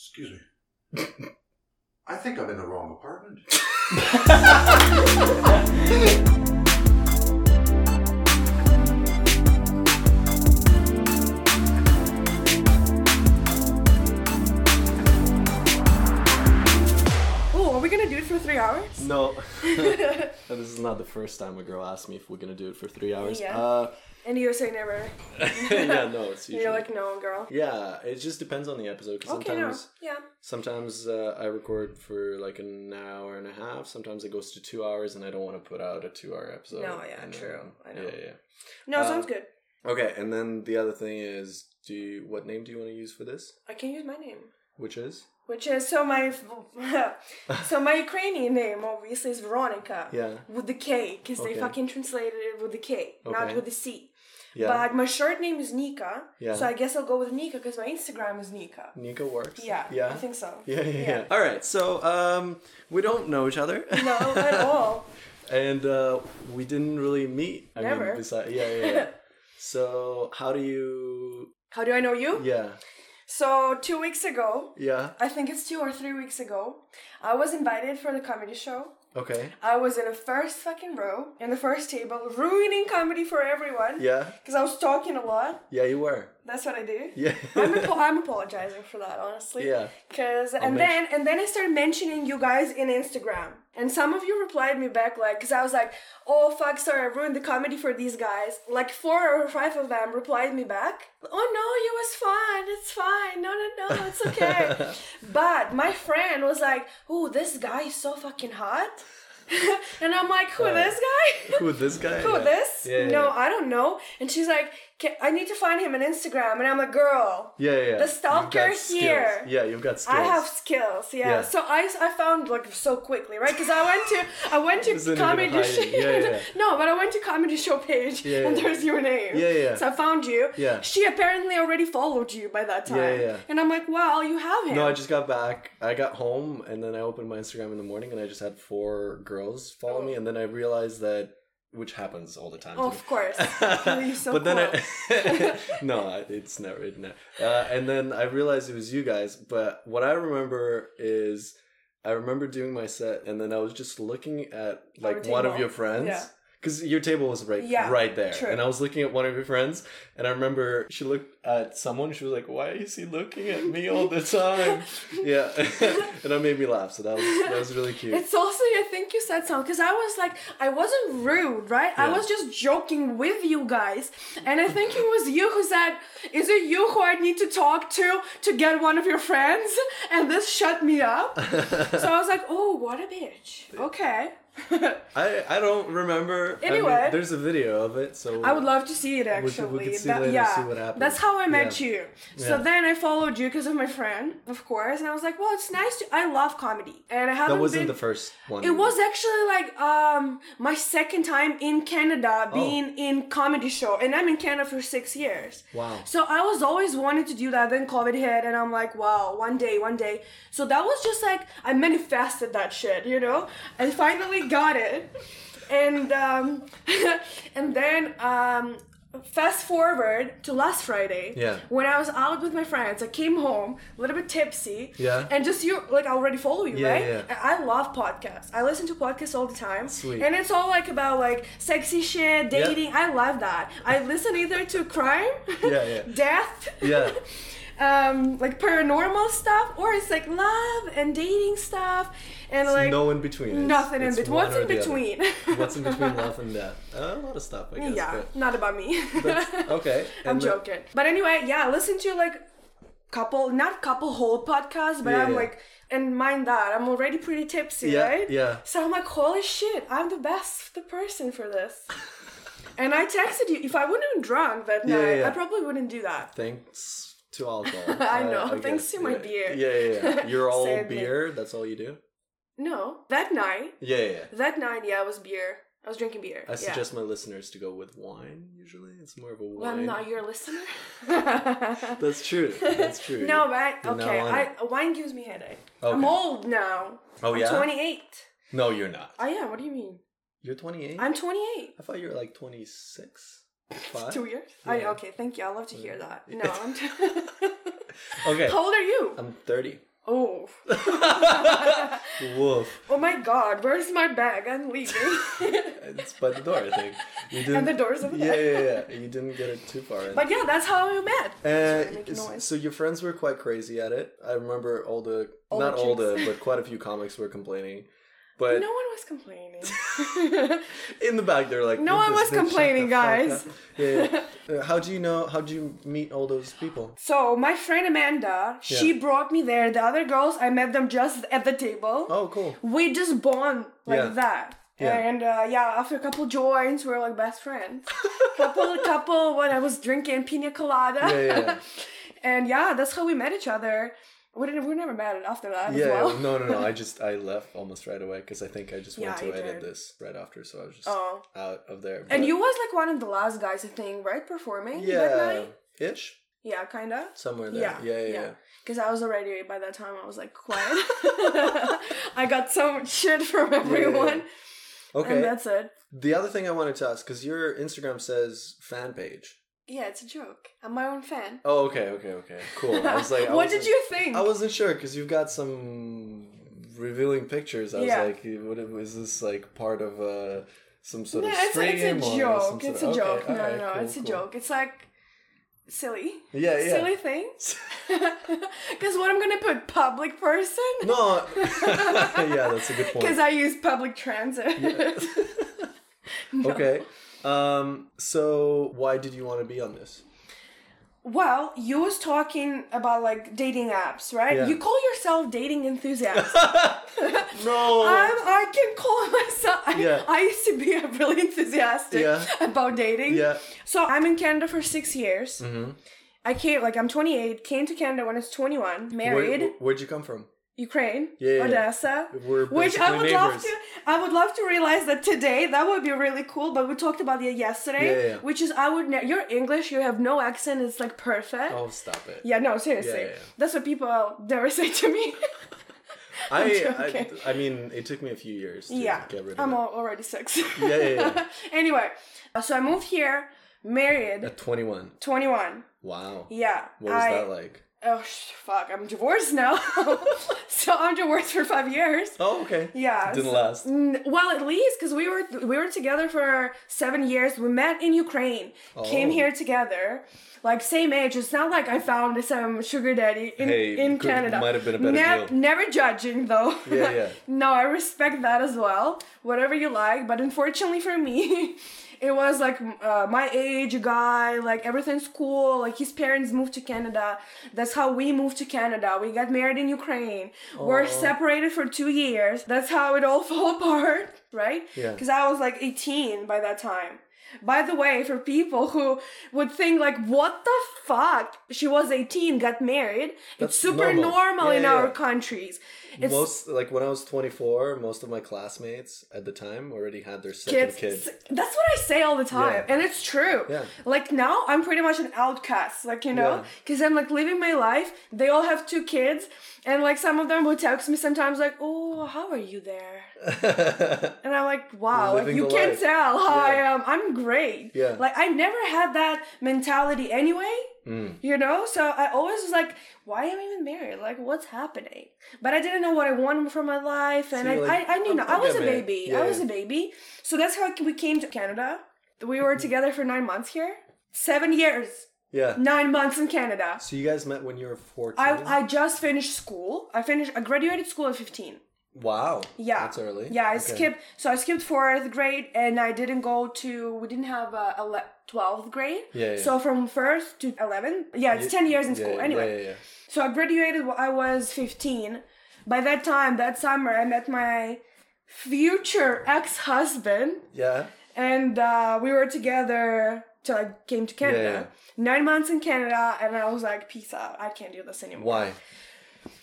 Excuse me. I think I'm in the wrong apartment. Oh, are we gonna do it for three hours? No, this is not the first time a girl asked me if we're gonna do it for three hours. Yeah. Uh, and you say never. yeah, no, it's usually. You're like, no, girl. yeah, it just depends on the episode. Cause Okay, no. sometimes, Yeah. sometimes uh, I record for like an hour and a half. Sometimes it goes to two hours, and I don't want to put out a two-hour episode. No, yeah, And, true. um, I know. Yeah, yeah. No, Uh, sounds good. Okay, and then the other thing is, do you, what name do you want to use for this? I can't use my name. Which is? Which is so my so my Ukrainian name obviously is Veronica. Yeah. With the K, because Okay. they fucking translated it with the K, not with the C. Yeah. But my short name is Nika, Yeah. so I guess I'll go with Nika because my Instagram is Nika. Nika works. Yeah, Yeah. I think so. Yeah, yeah, yeah. All right. So, um, we don't know each other. No, at all. and uh, we didn't really meet. I Never. Mean, besides, yeah, yeah, yeah. so, how do you? How do I know you? Yeah, So two weeks ago, yeah. I think it's two or three weeks ago, I was invited for the comedy show. Okay. I was in the first fucking row, in the first table, ruining comedy for everyone. Yeah, Because I was talking a lot. yeah. You were. That's what I do. Yeah. I'm, apo- I'm apologizing for that, honestly. Yeah. Cause and make- then and then I started mentioning you guys in Instagram, and some of you replied me back like, cause I was like, oh fuck, sorry, I ruined the comedy for these guys. Like four or five of them replied me back. Oh no, you was fine. It's fine. No, no, no, it's okay. but my friend was like, oh, this guy is so fucking hot. and I'm like, who Uh, this guy? Who this guy? Who Yeah. this? Yeah, no, yeah. I don't know. And she's like, "Ca- I need to find him on Instagram. And I'm like, girl, Yeah, yeah. yeah. The stalker here. Yeah, you've got skills. I have skills, yeah. Yeah. So I, I found like so quickly, right? Because I went to I went to comedy show. Yeah, yeah. no, but I went to comedy show page, Yeah, and there's your name. Yeah, yeah. So I found you. Yeah. She apparently already followed you by that time. Yeah, yeah. And I'm like, well, you have him. No, I just got back. I got home and then I opened my Instagram in the morning and I just had four girls follow oh. me and then I realized that which happens all the time. Oh, of course. So but then. I no, it's never. It never. Uh, and then I realized it was you guys. But what I remember is I remember doing my set and then I was just looking at like one of your friends. Yeah. Because your table was right, Yeah, right there, true. and I was looking at one of your friends, and I remember she looked at someone. She was like, "Why is he looking at me all the time?" yeah, and that made me laugh. So that was that was really cute. It's also, I think you said something because I was like, I wasn't rude, right? I was just joking with you guys, and I think it was you who said, "Is it you who I need to talk to to get one of your friends?" And this shut me up. so I was like, "Oh, what a bitch." Okay. I I don't remember. I mean, Anyway. there's a video of it, so I would love to see it Actually, we actually. could see That- later, yeah, see what happens. that's how I met Yeah. you. So Yeah. then I followed you because of my friend, of course, and I was like, "Well, it's nice to." I love comedy, and I haven't. That wasn't been, the first one. It was actually like um my second time in Canada Oh. being in comedy show, and I'm in Canada for six years. Wow. So I was always wanting to do that. Then COVID hit, and I'm like, wow, one day, one day. So that was just like I manifested that shit, you know. I finally got it, and um, and then um. Fast forward to last Friday, Yeah. when I was out with my friends, I came home a little bit tipsy, Yeah. and just you like I already follow you, Yeah, right? yeah. I love podcasts. I listen to podcasts all the time. Sweet. And it's all like about like sexy shit, Yeah. dating. I love that. I listen either to crime, Yeah, yeah. death, Yeah. um, like paranormal stuff, or it's like love and dating stuff, and It's like no in between. It's- nothing in it's between. What's in between? What's in between love and death? Uh, a lot of stuff, I guess. yeah, not about me. okay. I'm and the- joking. But anyway, yeah, listen to like couple, not couple whole podcasts, but Yeah, I'm yeah. like, and mind that I'm already pretty tipsy, Yeah, right? yeah. So I'm like, holy shit, I'm the best the person for this. and I texted you. If I wouldn't have been drunk that night. I probably wouldn't do that. Thanks to alcohol. I know, I thanks guess. to my yeah. beer. Yeah, yeah, yeah. You're all beer. That's all you do. No, that night, Yeah, yeah. yeah. that night, yeah, I was beer. I was drinking beer. I suggest my listeners to go with wine. Usually, it's more of a Well, I'm wine. not your listener. That's true. That's true. no, but You're okay, I, wine gives me headache. I'm old now. Oh, I'm yeah? 28. No, you're not. I am. What do you mean? You're 28. I'm 28. I thought you were like 26. Five. Two years? I, okay, thank you. I love to hear that. No, I'm. Okay. How old are you? I'm 30. Oh. Woof. oh my god, where's my bag? I'm leaving. It's by the door, I think. You didn't, and the doors over yeah, there. yeah, yeah. You didn't get it too far in. But yeah, that's how we met. Uh, so your friends were quite crazy at it. I remember all the All not the all the but quite a few comics were complaining. But no one was complaining. in the back they're like No one was bitch, shut the complaining, guys." Yeah. yeah. Uh, how do you know? How do you meet all those people? so my friend Amanda, she brought me there. The other girls, I met them just at the table. Oh, cool. We just bond like Yeah. that. Yeah. And uh, yeah, after a couple joints, we are like best friends. couple, couple. When I was drinking pina colada, Yeah, yeah, yeah. and yeah, that's how we met each other. We didn't, we never met after that Yeah, as well. no, no, no. I just I left almost right away because I think I just went Yeah, to you edit did. this right after, so I was just Oh. out of there. And you was like one of the last guys, I think, right, performing that yeah, night. ish Yeah, kinda. somewhere there. Yeah, Yeah, yeah, yeah. yeah. Because I was already by that time I was like quiet. I got so much shit from everyone, Okay. and that's it. The other thing I wanted to ask because your Instagram says fan page. Yeah, it's a joke. I'm my own fan. Oh, okay, okay, okay, cool. I was like, I what did you think? I wasn't sure because you've got some revealing pictures. I was Yeah. like, what is this like part of uh, some sort no, of it's, stream it's a joke. It's a okay, joke. No, alright, no, cool, it's a joke. It's like silly, Yeah, yeah. silly things. Because what I'm gonna put public person? No. yeah, that's a good point. Because I use public transit. No. Okay. Um. So, why did you want to be on this? Well, you was talking about like dating apps, right? Yeah. You call yourself dating enthusiast. no. I'm, I can call myself. I, Yeah. I used to be a really enthusiastic Yeah. about dating. yeah. So I'm in Canada for six years. Mm-hmm. I came like I'm 28. Came to Canada when I was 21. Married, Where, where'd you come from? Ukraine, Yeah. Odessa. Which I would love to. I would love to realize that today that would be really cool. But we talked about it yesterday, Yeah, yeah, which is I would. Ne- your English, you have no accent. It's like perfect. Oh, stop it. Yeah, no, seriously. That's what people never say to me. I. I I mean, it took me a few years to yeah, get rid of I'm it. already six. Yeah, yeah, yeah. anyway, so I moved here, married, At 21. 21. Wow. Yeah. What was I, that like? Oh, sh- fuck, I'm divorced now. so I'm divorced for five years. Oh, okay. Yeah. Didn't so- last. Well, at least because we were we were together for seven years. We met in Ukraine, came Oh. here together, like same age. It's not like I found some sugar daddy in Hey, in could- Canada. might have been a better deal. Never judging though. Yeah, yeah. no, I respect that as well. Whatever you like, but unfortunately for me. It was like uh, my age guy, like everything's cool. Like his parents moved to Canada. That's how we moved to Canada. We got married in Ukraine. We're separated for two years. That's how it all fell apart, right? Yeah. Because I was like 18 by that time. By the way, for people who would think like, what the fuck? She was 18, got married. That's it's super normal. normal, Yeah, in yeah, our yeah. countries. It's most like when I was 24, most of my classmates at the time already had their second kids. kid. That's what I say all the time, Yeah. and it's true. Yeah. Like now, I'm pretty much an outcast. Like you know, Yeah. because I'm like living my life. They all have two kids, and like some of them would text me sometimes, like, "Oh, how are you there?" And I'm like, "Wow, like you can't life. tell how I am. I'm great." Yeah. Like I never had that mentality anyway. Mm. You know, so I always was like, "Why am I even married? Like, what's happening?" But I didn't know what I wanted from my life, and So I, like, I, I knew "I'll- not. I'll was a baby. Yeah, I was a baby. So that's how we came to Canada. We were together for nine months here. Seven years, yeah. nine months in Canada. So you guys met when you were 14? I, I just finished school. I finished. I graduated school at fifteen. Wow. Yeah, That's early. Yeah, I Okay. skipped. So I skipped fourth grade, and I didn't go to. We didn't have a ele- twelfth grade. Yeah, yeah. So from first to eleven. Yeah, it's Yeah, ten years in Yeah, school. yeah, anyway. Yeah, yeah, yeah. So I graduated when I was 15. By that time, that summer, I met my future ex husband, Yeah. and uh, we were together till I came to Canada. Nine months in Canada, and I was like, peace out. I can't do this anymore. Why?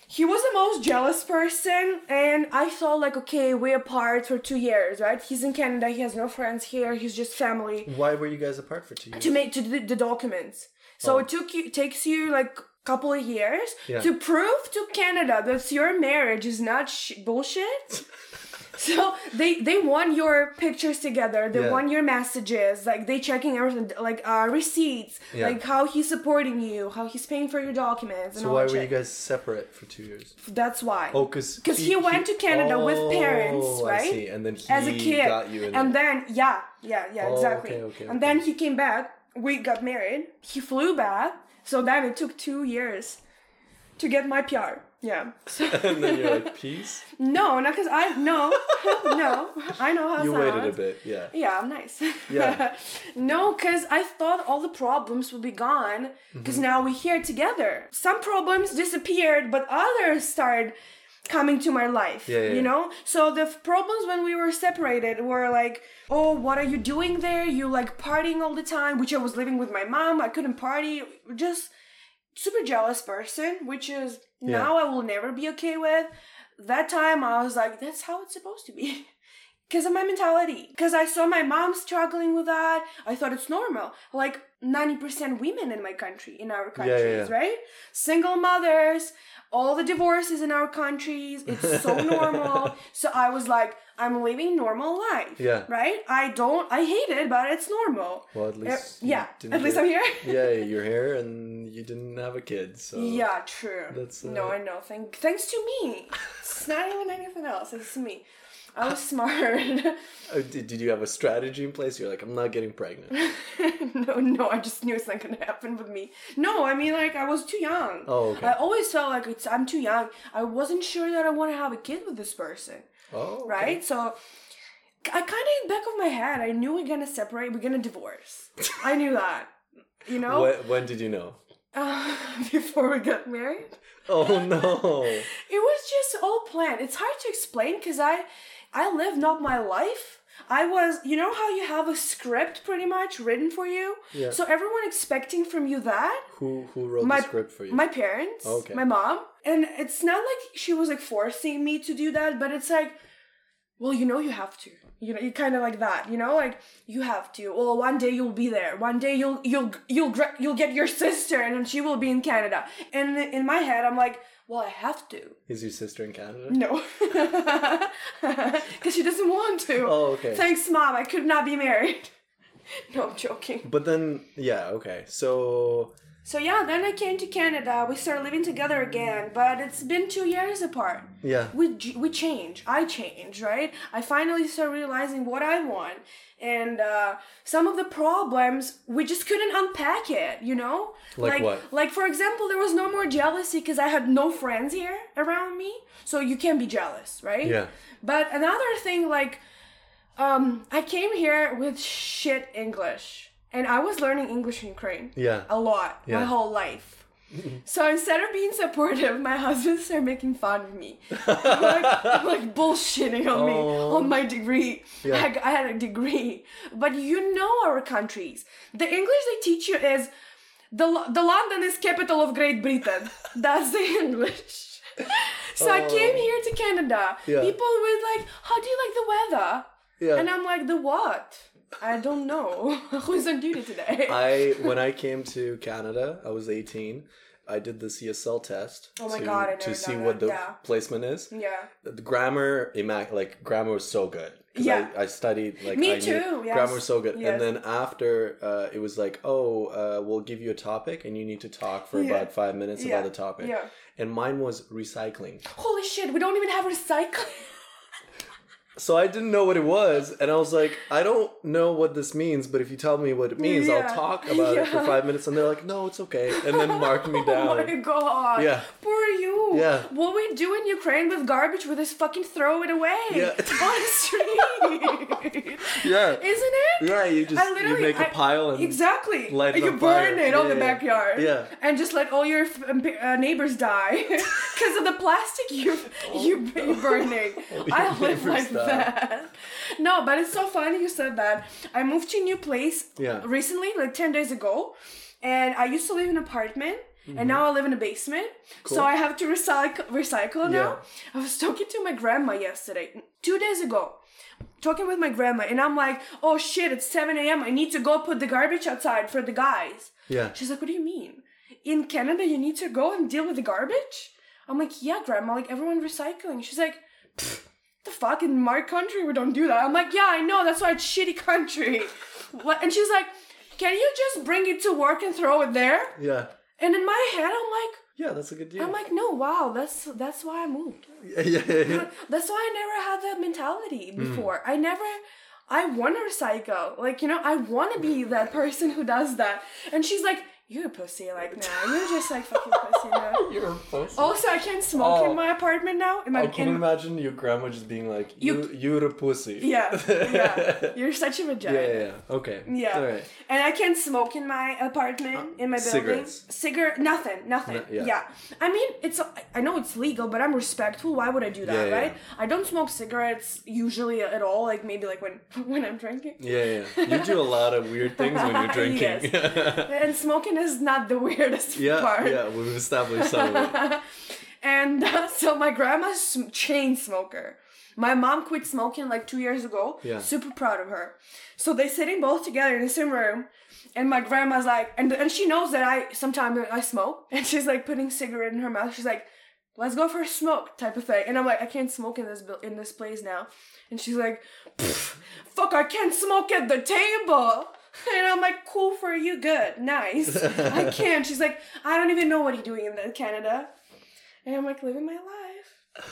He was the most jealous person, and I thought, like, okay, we're apart for two years, right? He's in Canada, he has no friends here, he's just family Why were you guys apart for two years? to make to do the documents. So Oh. it took you takes you like couple of years Yeah. to prove to Canada that your marriage is not sh- bullshit. So they they want your pictures together. They Yeah. want your messages. Like they checking everything, like uh, receipts, Yeah. like how he's supporting you, how he's paying for your documents, and So why were you guys separate for two years? That's why. Oh, because Because he, went to Canada with parents, Oh, right? I see. And then he As a kid, got you in and then yeah, yeah, yeah, Oh, exactly. okay, okay, and okay. then he came back. We got married. He flew back. So then it took two years to get my PR. Yeah. And then you're like, peace. no, not because I no, no, I know how. it You waited a bit, yeah. Yeah, I'm nice. Yeah. no, because I thought all the problems would be gone because Mm-hmm. now we're here together. Some problems disappeared, but others started coming to my life. Yeah, yeah, You know? So the f- problems when we were separated were like, oh, what are you doing there? You like partying all the time, which I was living with my mom. I couldn't party. Just super jealous person, which is Yeah. now I will never be okay with. That time I was like, that's how it's supposed to be. Because of my mentality. Because I saw my mom struggling with that. I thought it's normal. Like 90% women in my country, in our yeah, countries, yeah. right? Single mothers, all the divorces in our countries. It's so normal. So I was like, I'm living normal life. Yeah. Right? I don't, I hate it, but it's normal. Well, at Uh, least. you yeah. At least I'm here. yeah, you're here and you didn't have a kid, so. Yeah, true. That's, uh, no, I know. Thank, thanks to me. It's not even anything else. It's me. I was smart. Oh, did, did you have a strategy in place? You're like, I'm not getting pregnant. no, no, I just knew it's not gonna happen with me. No, I mean like I was too young. Oh, okay. I always felt like it's I'm too young. I wasn't sure that I want to have a kid with this person, Oh, okay. right? So I kind of in the back of my head, I knew we're gonna separate, we're gonna divorce. I knew that, you know, When, when did you know? uh, before we got married. Oh no. It was just all planned. It's hard to explain because I I lived not my life. I was, you know how you have a script pretty much written for you? Yeah. So everyone expecting from you that. Who who wrote My- the script for you? My parents, oh, Okay. my mom. And it's not like she was like forcing me to do that, but it's like, well, you know you have to. You know, you kind of like that, you know, like you have to. Well, one day you'll be there. One day you'll you'll you'll you'll get your sister, and then she will be in Canada. And in my head, I'm like, well, I have to. Is your sister in Canada? No. Because she doesn't want to. Oh, okay. Thanks, mom. I could not be married. No, I'm joking. But then, yeah, okay. So, So, yeah, then I came to Canada. We started living together again, but it's been two years apart. yeah. We, we change. I change, right? I finally start realizing what I want. And uh, some of the problems, we just couldn't unpack it, you know? Like what? Like, for example, there was no more jealousy because I had no friends here around me. So you can't be jealous, right? Yeah. But another thing, like, um, I came here with shit English, and I was learning English in Ukraine Yeah. a lot Yeah. my whole life. so instead of being supportive, my husband started making fun of me, like, like bullshitting on me Oh. on my oh. degree. Yeah. I, I had a degree, but you know our countries. The English they teach you is the the London is capital of Great Britain. That's the English. so I oh. came Oh. here to Canada. Yeah. People were like, "How do you like the weather?" Yeah. And I'm like, "The what?" I don't know. Who's on duty today? I when I came to Canada, I was 18. I did the CSL test Oh my to, God, I've to see done what that, the yeah. placement is. yeah. The grammar, immac- like grammar was so good. Yeah. I, I studied like Me I too, yes. Grammar was so good, Yes. and then after uh, it was like, oh, uh, we'll give you a topic, and you need to talk for Yeah. about five minutes Yeah. about the topic. Yeah. And mine was recycling. Holy shit, we don't even have recycling. So I didn't know what it was, and I was like, I don't know what this means, but if you tell me what it means, Yeah. I'll talk about it for five minutes. And they're like, no, it's okay, and then mark me down. Oh my god. Yeah. Poor you. Yeah. What we do in Ukraine with garbage, we just fucking throw it away. Yeah. It's on the street. Yeah. Isn't it? Yeah, you just I you make a pile and Exactly. Light it you on burn fire. it on Yeah, the yeah. backyard. Yeah. And just let all your f- um, uh, neighbors die because of the plastic you you you're burning. I live like. That. No, but it's so funny you said that. I moved to a new place Yeah. recently, like ten days ago, and I used to live in an apartment. Mm-hmm. And now I live in a basement, so I have to recycle. Recycle now. I was talking to my grandma yesterday, two days ago, talking with my grandma, and I'm like, "Oh shit, it's seven a.m. I need to go put the garbage outside for the guys." yeah. She's like, "What do you mean? In Canada, you need to go and deal with the garbage?" I'm like, "Yeah, grandma. Like everyone recycling." She's like, "Pfft, the fuck in my country we don't do that. I'm like, yeah, I know. That's why it's shitty country. What- and she's like, can you just bring it to work and throw it there? Yeah. And in my head, I'm like, Yeah, that's a good deal. I'm like, no, wow, that's that's why I moved. yeah, yeah, yeah. That's why I never had that mentality Mm. before. I never. I want to recycle. Like, you know, I want to be that person who does that. And she's like, you're a pussy. Like, nah, you're just like fucking pussy now. You're a pussy. Also, I can't smoke Oh. in my apartment now. In my, I can in- imagine your grandma just being like, "You, You- are a pussy." Yeah, yeah. You're such a yeah, vagina. yeah, yeah. Okay. Yeah. All right. And I can't smoke in my apartment, uh, in my building. cigarettes. Cigarette, nothing, nothing. No- yeah. yeah. I mean, it's. I know it's legal, but I'm respectful. Why would I do that, Yeah, yeah. right? I don't smoke cigarettes usually at all. Like maybe like when when I'm drinking. Yeah, yeah. You do a lot of weird things when you're drinking. yes. And smoking is not the weirdest yeah, part. yeah. We've established some of it. and uh, so my grandma's chain smoker. My mom quit smoking like two years ago. Yeah. Super proud of her. So they're sitting both together in the same room, and my grandma's like, and and she knows that I sometimes I smoke, and she's like putting cigarette in her mouth. She's like, "Let's go for a smoke," type of thing. And I'm like, I can't smoke in this in this place now. And she's like, "Fuck, I can't smoke at the table." And I'm like, cool for you, good, nice. I can't. She's like, I don't even know what you're doing in Canada. And I'm like, living my life.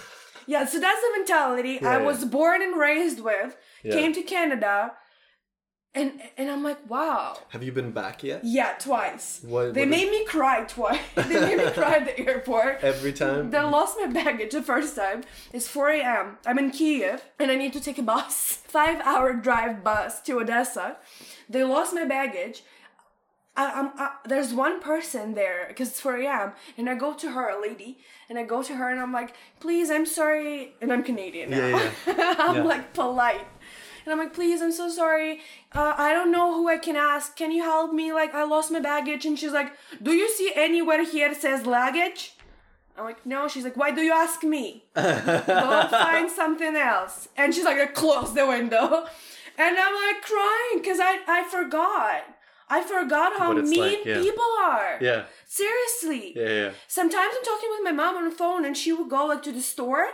Yeah, so that's the mentality I yeah. was born and raised with. Yeah. Came to Canada, and and I'm like, wow. Have you been back yet? Yeah, twice. What- they what made me cry twice. they made me cry at the airport. Every time. Then lost my baggage the first time. It's 4 a.m. I'm in Kiev and I need to take a bus. Five hour drive bus to Odessa. They lost my baggage. I, I'm, I, there's one person there because it's 4 a.m. and I go to her, a lady, and I go to her and I'm like, please, I'm sorry. And I'm Canadian now. Yeah, I'm Yeah. like polite. And I'm like, please, I'm so sorry. Uh, I don't know who I can ask. Can you help me? Like, I lost my baggage. And she's like, do you see anywhere here says luggage? I'm like, no. She's like, why do you ask me? Go find something else. And she's like, I close the window. And I'm like crying because I, I forgot. I forgot how mean like, yeah. people are. yeah, Seriously. yeah, yeah. Sometimes I'm talking with my mom on the phone and she would go like to the store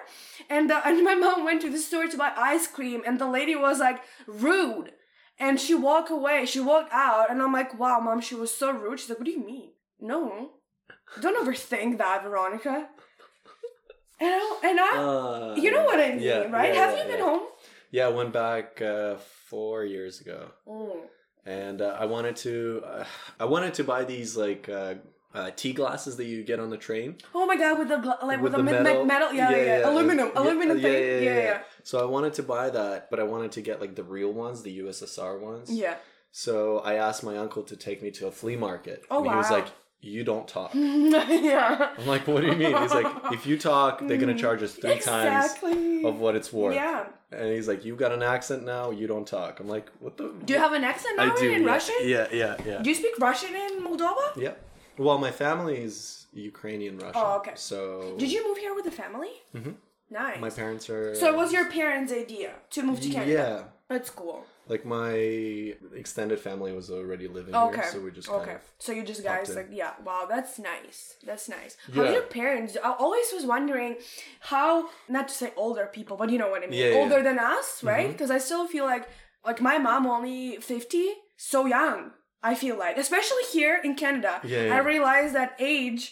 and uh, and my mom went to the store to buy ice cream and the lady was like rude and she walked away she walked out and I'm like wow mom she was so rude she's like what do you mean no don't overthink that Veronica and I, and I Uh, you know what I mean yeah, right yeah, have you been home Yeah, I went back uh, four years ago, Mm. and uh, I wanted to, uh, I wanted to buy these like uh, uh, tea glasses that you get on the train. oh my god with the gla- like with, With the, the me- me- metal- metal, yeah yeah, yeah, yeah. aluminum aluminum thing yeah, yeah So I wanted to buy that, but I wanted to get like the real ones, the USSR ones. yeah So I asked my uncle to take me to a flea market. Oh, and He was wow. like, "You don't talk." yeah I'm like, "What do you mean?" He's like, "If you talk, they're gonna charge us three times of what it's worth." yeah And he's like, "You've got an accent now. You don't talk." I'm like, "What the?" Do you have an accent now I do. in yeah. Russian? Yeah, yeah, yeah. Do you speak Russian in Moldova? Yeah. Well, my family's Ukrainian Russian. Oh, okay. So Did you move here with the family? Mhm. Nice. my parents are. so it was your parents' idea to move to Canada? Yeah. That's cool. Like my extended family was already living Okay. here, so we just okay. kind of. So you just guys like yeah. Wow, that's nice. That's nice. How Yeah. your parents? I always was wondering how not to say older people, but you know what I mean. Yeah, yeah. older than us, right? Mhm. Because I still feel like like my mom only fifty, so young. I feel like, especially here in Canada, Yeah, yeah. I realize that age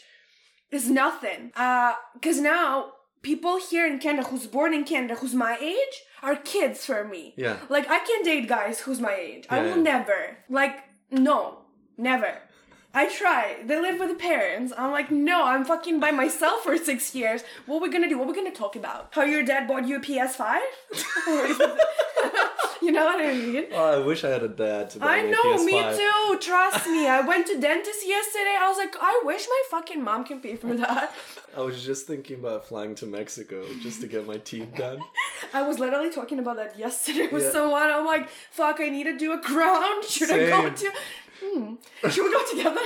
is nothing. Uh, because now people here in Canada who's born in Canada who's my age are kids for me. Yeah. Like I can't date guys who's my age. I will yeah. never. Like no, never. I try. They live with the parents. I'm like, no, I'm fucking by myself for six years. What are we gonna do? What are we gonna talk about? How your dad bought you a PS5? you know what I mean? Oh, I wish I had a dad to buy I me a know, me PS5. too. Trust me. I went to dentist yesterday. I was like, I wish my fucking mom can pay for that. I was just thinking about flying to Mexico just to get my teeth done. I was literally talking about that yesterday with Yeah. someone. I'm like, fuck, I need to do a crown. Should I go to? Hmm. Should we go together?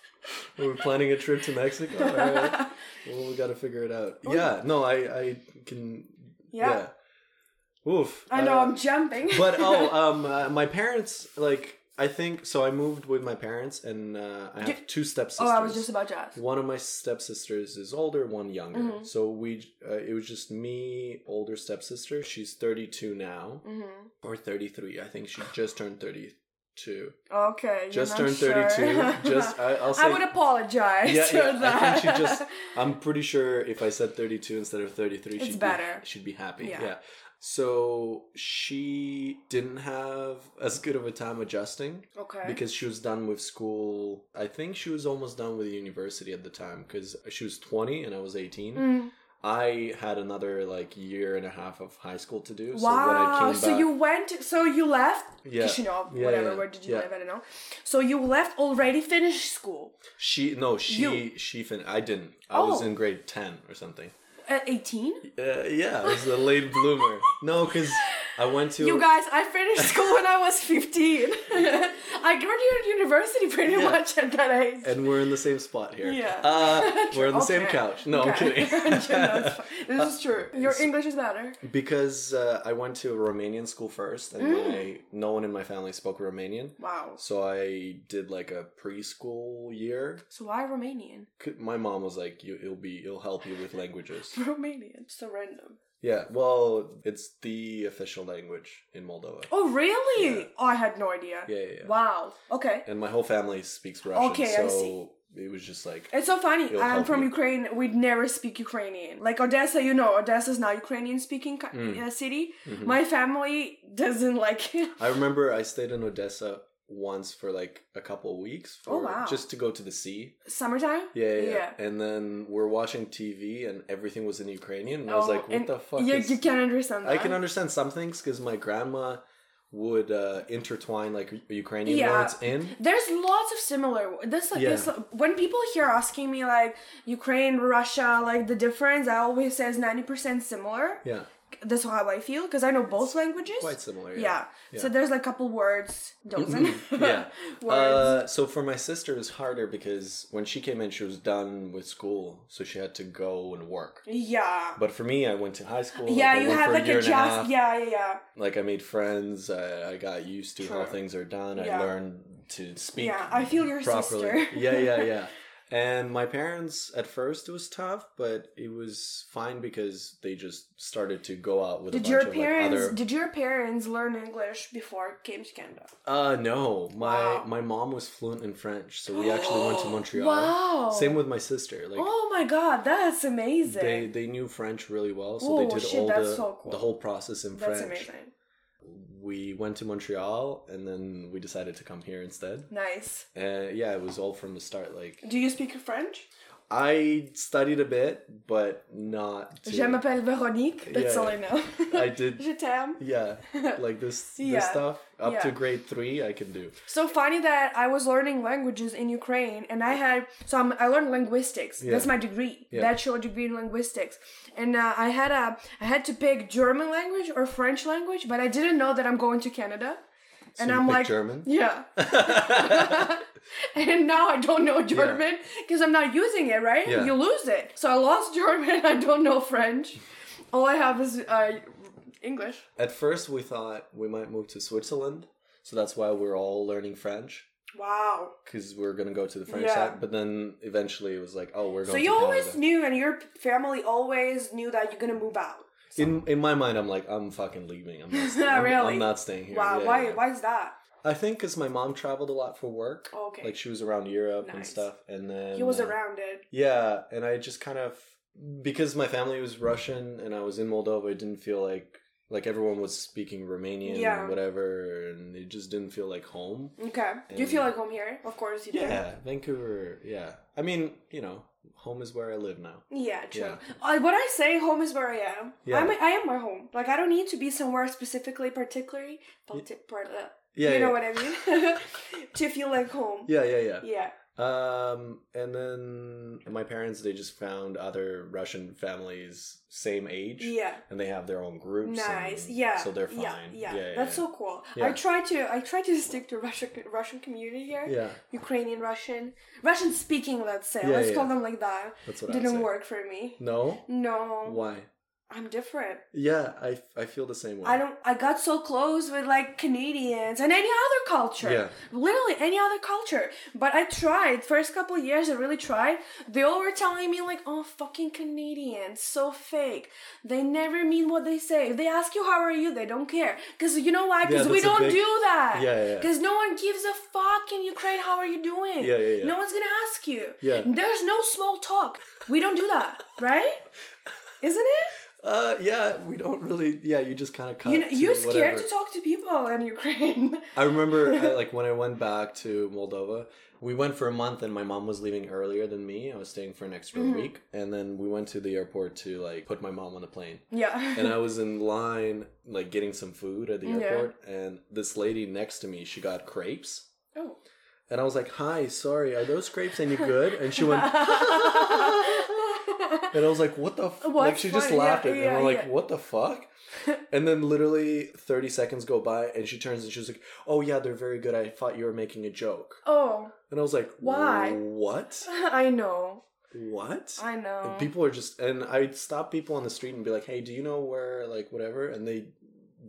We're planning a trip to Mexico. All right. Well, we got to figure it out. Yeah. No, I I can. Yeah. Yeah. Oof. I know Uh, I'm jumping. but oh, um, uh, my parents like I think so. I moved with my parents, and uh, I have two stepsisters. Oh, I was just about to ask. One of my stepsisters is older, one younger. Mhm. So we, uh, it was just me, older stepsister. She's thirty-two now, hmm or thirty-three. I think she just turned thirty-two. Okay. Just turned sure. thirty-two. just I, I'll say. I would apologize. yeah, for yeah. that. I think she just. I'm pretty sure if I said 32 instead of 33, It's she'd better. Be, she'd be happy. Yeah. Yeah. So she didn't have as good of a time adjusting okay. because she was done with school. I think she was almost done with university at the time because she was 20 and I was 18. Mm. I had another like year and a half of high school to do. So wow. when I came so back, you went. So you left. yeah, Chisinau, Yeah, whatever. yeah, Where did you yeah. live? I don't know. So you left already finished school she no she You- she fin- I didn't. I was Oh. in grade 10 or something. at eighteen. Uh, yeah, I was a late bloomer. No, because I went to. You guys, I finished school when I was fifteen. I graduated university pretty Yeah. much at that age. and we're in the same spot here. Yeah. Uh, we're on the same couch. No, I'm kidding. Yeah, no, this is true. Your English is better. because uh, I went to a Romanian school first, and Mm. no one in my family spoke Romanian, Wow. so I did like a preschool year. So why Romanian? My mom was like, "You, it'll be, it'll help you with languages." Romanian. So random. Yeah, well, it's the official language in Moldova. Oh really? Yeah. Oh, I had no idea. Yeah, yeah, yeah. Wow. Okay. And my whole family speaks Russian, Okay, I so see. it was just like It's so funny. I'm from you. Ukraine. We'd never speak Ukrainian. Like Odessa, you know, Odessa is now Ukrainian speaking Mm. uh, city. Mhm. My family doesn't like it. I remember I stayed in Odessa once for like a couple of weeks for Oh, wow. just to go to the sea. Summertime? Yeah, yeah, Yeah. yeah. And then we're watching TV and everything was in Ukrainian and I was Oh, like, what the fuck You, is you can understand that. I can understand some things cuz my grandma would uh, intertwine like Ukrainian Yeah. words in. There's lots of similar. This like Yeah. this. When people here asking me like Ukraine, Russia, like the difference, I always says ninety percent similar. Yeah. That's how I feel because I know both languages. Quite similar. Yeah. Yeah. So there's like a couple words, dozen. yeah. words. Uh, so for my sister it was harder because when she came in she was done with school, so she had to go and work. yeah. But for me, I went to high school. yeah, I you have like a a just. Yeah, yeah, yeah. like I made friends. I, I got used to how things are done. Yeah. I learned to speak. Yeah, I feel your properly. sister. yeah, yeah, yeah. And my parents at first it was tough, but it was fine because they just started to go out with Did your of parents? like other. Did your parents learn English before came to Canada? Uh no, my Wow. my mom was fluent in French, so we actually went to Montreal. Wow. Same with my sister. Like oh my god, that's amazing. they they knew French really well, so Oh, they did shit, all the so cool. the whole process in that's French. amazing. We went to Montreal and then we decided to come here instead. Nice. Uh, yeah, it was all from the start. Like Do you speak French? I studied a bit, but not. To, Je m'appelle Véronique. That's Yeah. all I know. I did- Je t'aime. Yeah, like this Yeah. this stuff up to grade three, I can do. So funny that I was learning languages in Ukraine, and I had so I'm, I learned linguistics. Yeah. That's my degree, Yeah. bachelor degree in linguistics. And uh, I had a I had to pick German language or French language, but I didn't know that I'm going to Canada. So and I'm like, German. yeah. and now I don't know German because I'm not using it, right? Yeah. You lose it. So I lost German. I don't know French. All I have is uh, English. At first, we thought we might move to Switzerland, so that's why we're all learning French Wow. because we're gonna go to the French Yeah. side. But then eventually, it was like, oh, we're going. So to you always Canada. knew, and your family always knew that you're gonna move out. In in my mind, I'm like, I'm fucking leaving. I'm not. Staying. I'm, Really? I'm not staying here. Wow, Yeah, why? yeah. Why is that? I think because my mom traveled a lot for work. Okay, Like she was around Europe and stuff, and then he was uh, around it. Yeah, and I just kind of because my family was Russian and I was in Moldova, it didn't feel like like everyone was speaking Romanian Yeah. or whatever, and it just didn't feel like home. Okay, do you feel like home here? Of course you do. Yeah, Vancouver. Yeah, I mean, you know, home is where I live now. Yeah, true. Yeah. Uh, when I say home is where I am, Yeah. I'm, I am my home. Like I don't need to be somewhere specifically, particularly, parti- part, Yeah, you know yeah. what I mean, to feel like home. Yeah, yeah, yeah. Yeah. Um, and then my parents they just found other Russian families same age, Yeah. and they have their own groups. Nice. and Yeah. so they're Yeah. fine. Yeah. yeah, That's yeah. so cool. Yeah. I try to I try to stick to Russian Russian community here. Yeah, Ukrainian Russian, Russian speaking. Let's say. Yeah, let's yeah. call them like that. that's what Didn't work for me. No, No. why? I'm different. Yeah, I, I feel the same way. I don't. I got so close with like Canadians and any other culture. Yeah. Literally any other culture. But I tried. First couple of years, I really tried. They all were telling me like, "Oh, fucking Canadians, so fake. They never mean what they say. If they ask you how are you, they don't care. Cause you know why? Yeah, Cause we don't big- do that. Yeah, yeah, yeah. Cause no one gives a fuck in Ukraine. How are you doing? Yeah, yeah, yeah. No one's gonna ask you. Yeah. There's no small talk. We don't do that, right? Isn't it? Uh, yeah, we don't really. Yeah, you just kind of cut. You know, you're scared whatever. to talk to people in Ukraine. I remember, I, like when I went back to Moldova, we went for a month, and my mom was leaving earlier than me. I was staying for an extra Mm-hmm. week, and then we went to the airport to like put my mom on the plane. yeah. and I was in line, like getting some food at the Yeah. airport, and this lady next to me, she got crepes. oh. And I was like, "Hi, sorry, are those crepes any good?" And she went, and I was like, "What the?" F-? Like she just laughed Yeah, at me, yeah, and I'm like, yeah. "What the fuck?" and then literally thirty seconds go by, and she turns and she was like, "Oh yeah, they're very good. I thought you were making a joke." oh, And I was like, Why? What? I know. What?" I know. And people are just, and I'd stop people on the street and be like, "Hey, do you know where, like, whatever?" And they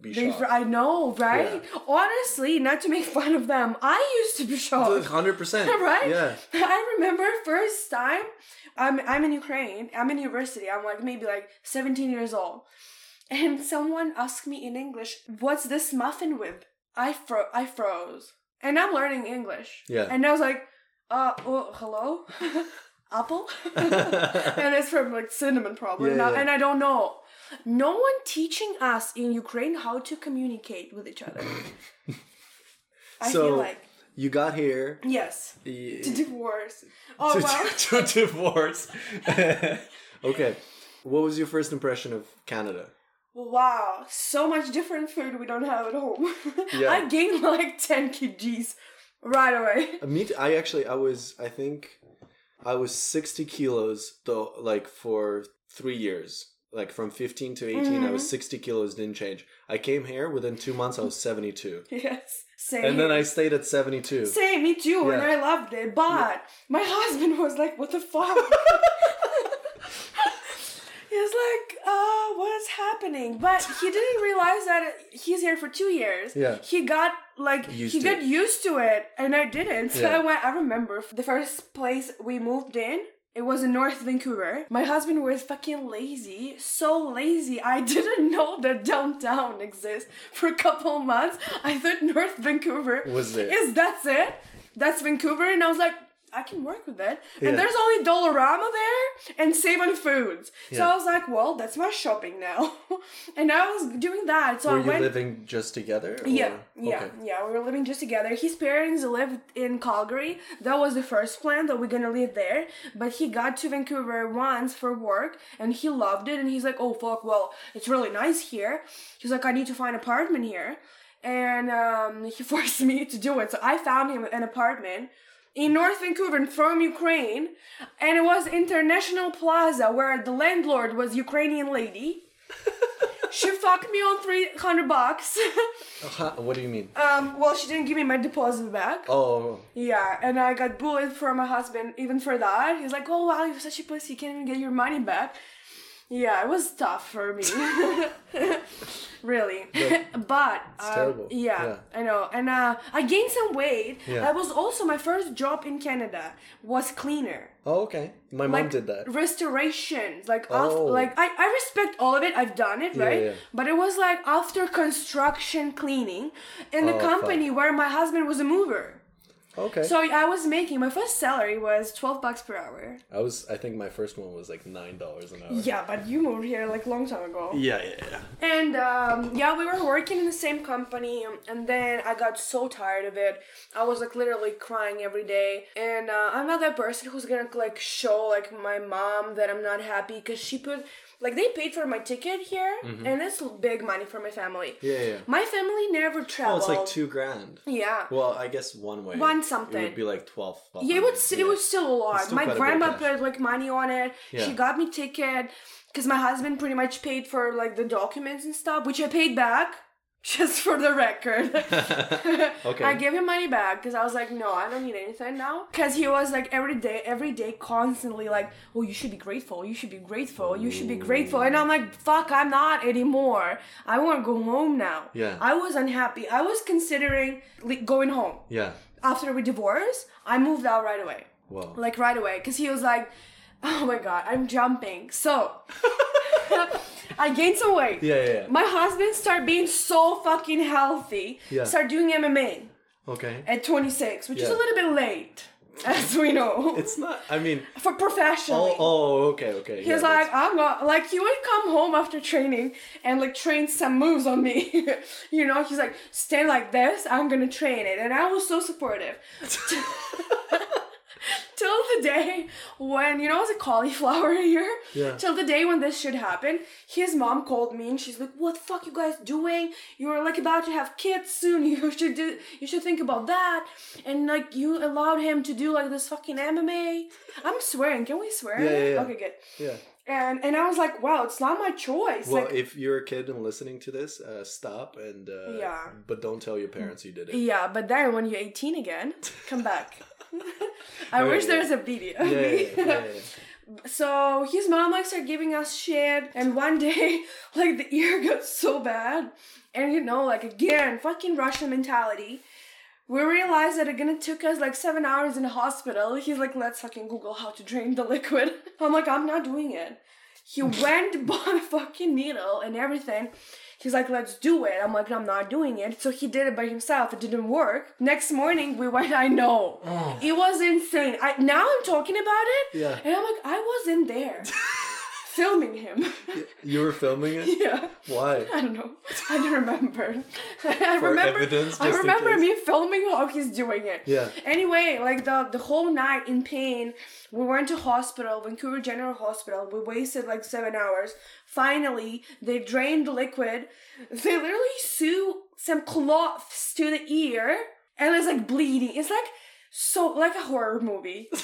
be They, shocked. I know, right? Honestly, not to make fun of them, I used to be shocked. Hundred percent, Right? Yeah, I remember first time I'm I'm in Ukraine. I'm in university. I'm like maybe like 17 years old. And someone asked me in English, "What's this muffin with?" I fro I froze. And I'm learning English. Yeah. And I was like, "Uh, oh, hello? Apple?" and it's from like cinnamon probably. Yeah, yeah. And I don't know. No one teaching us in Ukraine how to communicate with each other. I So- feel like you got here. yes. To divorce. Oh to, well. to divorce. okay, what was your first impression of Canada? Wow, so much different food we don't have at home. Yeah. I gained like 10 kgs right away. Uh, Me, I actually, I was, I think, I was sixty kilos though, like for three years. Like from fifteen to 18 I Mm-hmm. was sixty kilos, didn't change. I came here within two months, I was seventy-two, Yes, same. and then I stayed at seventy-two. Same, me too, yeah. and I loved it. But my husband was like, what the fuck? He was like, uh, what's happening? But he didn't realize that he's here for two years. Yeah. He got like Used he got it. used to it, and I didn't. So Yeah. I went. I remember the first place we moved in. It was in North Vancouver. My husband was fucking lazy, so lazy. I didn't know that downtown exists for a couple months. I thought North Vancouver Was it? is that's it. That's Vancouver, and I was like, I can work with it. Yeah. And there's only Dollarama there and Save on Foods. So I was like, well, that's my shopping now. and I was doing that. So Were I you went. living just together? or- yeah, yeah, Okay. yeah. We were living just together. His parents lived in Calgary. That was the first plan that we're gonna live there. But he got to Vancouver once for work, and he loved it. And he's like, "Oh fuck, well, it's really nice here." He's like, "I need to find an apartment here," and um, he forced me to do it. So I found him an apartment in North Vancouver from Ukraine, and it was International Plaza where the landlord was Ukrainian lady. she fucked me on three hundred bucks. Uh, what do you mean? Um, well, she didn't give me my deposit back. Oh, Yeah, and I got bullied from my husband even for that. He's like, "Oh wow, you're such a pussy, you can't even get your money back." Yeah, it was tough for me. really, but, It's um, terrible. Yeah, Yeah. I know, and uh, I gained some weight. Yeah. That was also my first job in Canada. Was cleaner oh, okay. My mom like did that. restoration like Oh. after, like I, I respect all of it i've done it right yeah. but it was like after construction cleaning in the Oh, company where my husband was a mover Okay. so i was making my first salary was 12 bucks per hour I was. I think my first one was like nine dollars an hour. yeah but you moved here like long time ago Yeah, yeah, yeah. and um, yeah, we were working in the same company, and then I got so tired of it. I was like literally crying every day. And uh, I'm not that person who's gonna like show like my mom that I'm not happy because she put like they paid for my ticket here, and it's big money for my family. Mm-hmm. Yeah, yeah. My family never Oh, traveled. it's like two grand. Yeah. Well, I guess one way. One something. It would be like twelve. Yeah, it was it was still a lot. My quite a bit of grandma put like money on it. Yeah. She got me ticket because my husband pretty much paid for like the documents and stuff, which I paid back Just for the record. Okay. I gave him money back because I was like, no, I don't need anything now. Because he was like every day, every day, constantly like, oh, you should be grateful. You should be grateful. You should be grateful. And I'm like, fuck, I'm not anymore. I want to go home now. Yeah. I was unhappy. I was considering li- going home. yeah. After we divorced, I moved out right away. Well. Like right away. Because he was like, oh my God, I'm jumping. So I gained some weight. Yeah, yeah, yeah. My husband started being so fucking healthy. Yeah. Started doing MMA Okay. at 26, which is a little bit late, as we know, It's not. I mean. for professionally. Oh. Oh. Okay. Okay. He's yeah, like, I'm not like he would come home after training and like train some moves on me. you know, he's like, stand like this, I'm gonna train it. And I was so supportive. Till the day when, you know, it's a cauliflower here. Yeah. Till the day when this should happen, his mom called me and she's like, "What the fuck you guys doing? You're like about to have kids soon. You should do. You should think about that." And like, you allowed him to do like this fucking MMA. I'm swearing. Can we swear? Yeah, yeah, yeah. Okay, good. Yeah. And and I was like, "Wow, it's not my choice." Well, like, if you're a kid and listening to this, uh, stop and. Uh, Yeah. But don't tell your parents you did it. yeah, but then when you're 18 again, come back. I Yeah, wish there's a video. Yeah. Yeah. yeah, yeah, yeah. So his mom like started giving us shit, and one day like the ear got so bad, and you know like again fucking Russian mentality. We realized that it gonna took us like seven hours in the hospital. He's like, let's fucking Google how to drain the liquid. I'm like, I'm not doing it. He went bought a fucking needle and everything. He's like, let's do it. I'm like, I'm not doing it. So he did it by himself. It didn't work. Next morning we went. I know oh. it was insane. I now I'm talking about it. Yeah. And I'm like, I wasn't there filming him. You were filming it. yeah. Why? I don't know. I don't remember. I For remember. evidence, I remember me filming how he's doing it. Yeah. Anyway, like the the whole night in pain, we went to hospital, Vancouver General Hospital. We wasted like seven hours. Finally, they drained the liquid. They literally sew some cloths to the ear, and it's like bleeding. It's like so like a horror movie.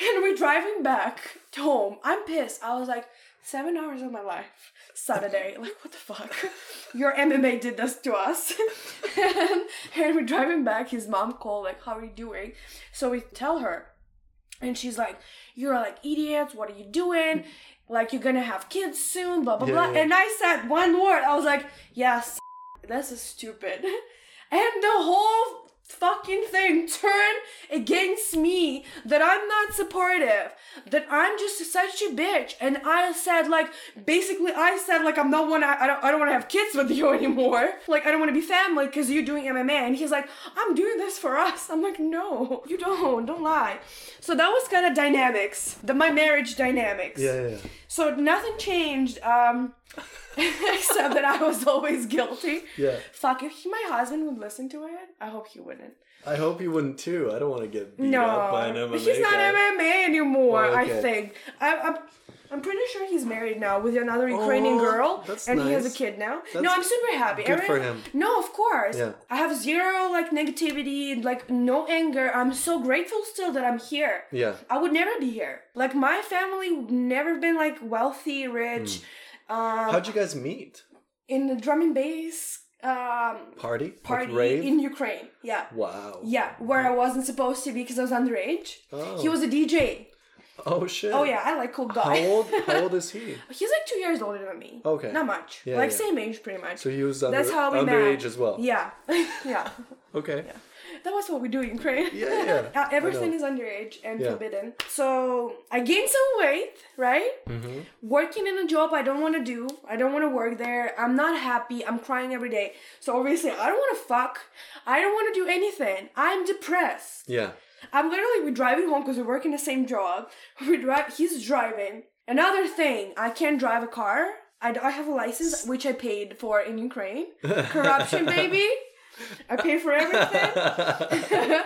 and we're driving back home. I'm pissed. I was like, seven hours of my life. Saturday. Like, what the fuck? Your MMA did this to us. and, and we're driving back. His mom called, like, how are you doing? So we tell her. And she's like, You're like idiots. What are you doing? Like, you're gonna have kids soon, blah, blah, Yeah, blah. yeah. And I said one word. I was like, Yes, this is stupid. And the whole fucking thing turn against me that I'm not supportive, that I'm just such a bitch. And I said like basically I said like I'm not wanna I don't I don't wanna have kids with you anymore. Like I don't wanna be family because you're doing MMA. And he's like, I'm doing this for us. I'm like, no, you don't, don't lie. So that was kind of dynamics. The my marriage dynamics. Yeah. Yeah. yeah. So nothing changed. Um except that I was always guilty. Yeah. Fuck, if he, my husband would listen to it, I hope he wouldn't. I hope he wouldn't too. I don't want to get beat no, up by an MMA he's not guy. MMA anymore. Oh, I think. I, I'm, I'm pretty sure he's married now with another Ukrainian Oh, girl, that's and he has a kid now. no, I'm super happy. good I for him. No, of course. Yeah. I have zero like negativity, like no anger. I'm so grateful still that I'm here. Yeah. I would never be here. Like my family would never been like wealthy, rich. Hmm. Um, How'd you guys meet? in the drum and bass um, Party? party Like in Ukraine. Yeah. wow. Yeah, where I wasn't supposed to be because I was underage. Oh. He was a DJ. Oh shit. Oh yeah, I like cool How old? How old is he? He's like two years older than me. Okay. Not much. Yeah, like yeah. same age, pretty much. So he was under, That's how we underage met. as well. Yeah, yeah. Okay. That was what we do in Ukraine. Yeah, yeah. Everything is underage and Yeah. forbidden. So I gained some weight, right? Mm-hmm. Working in a job I don't want to do. I don't want to work there. I'm not happy. I'm crying every day. So obviously I don't want to fuck. I don't want to do anything. I'm depressed. Yeah. I'm literally we're driving home because we work in the same job. We drive. He's driving. Another thing, I can't drive a car. I, I have a license which I paid for in Ukraine. Corruption, baby. I pay for everything.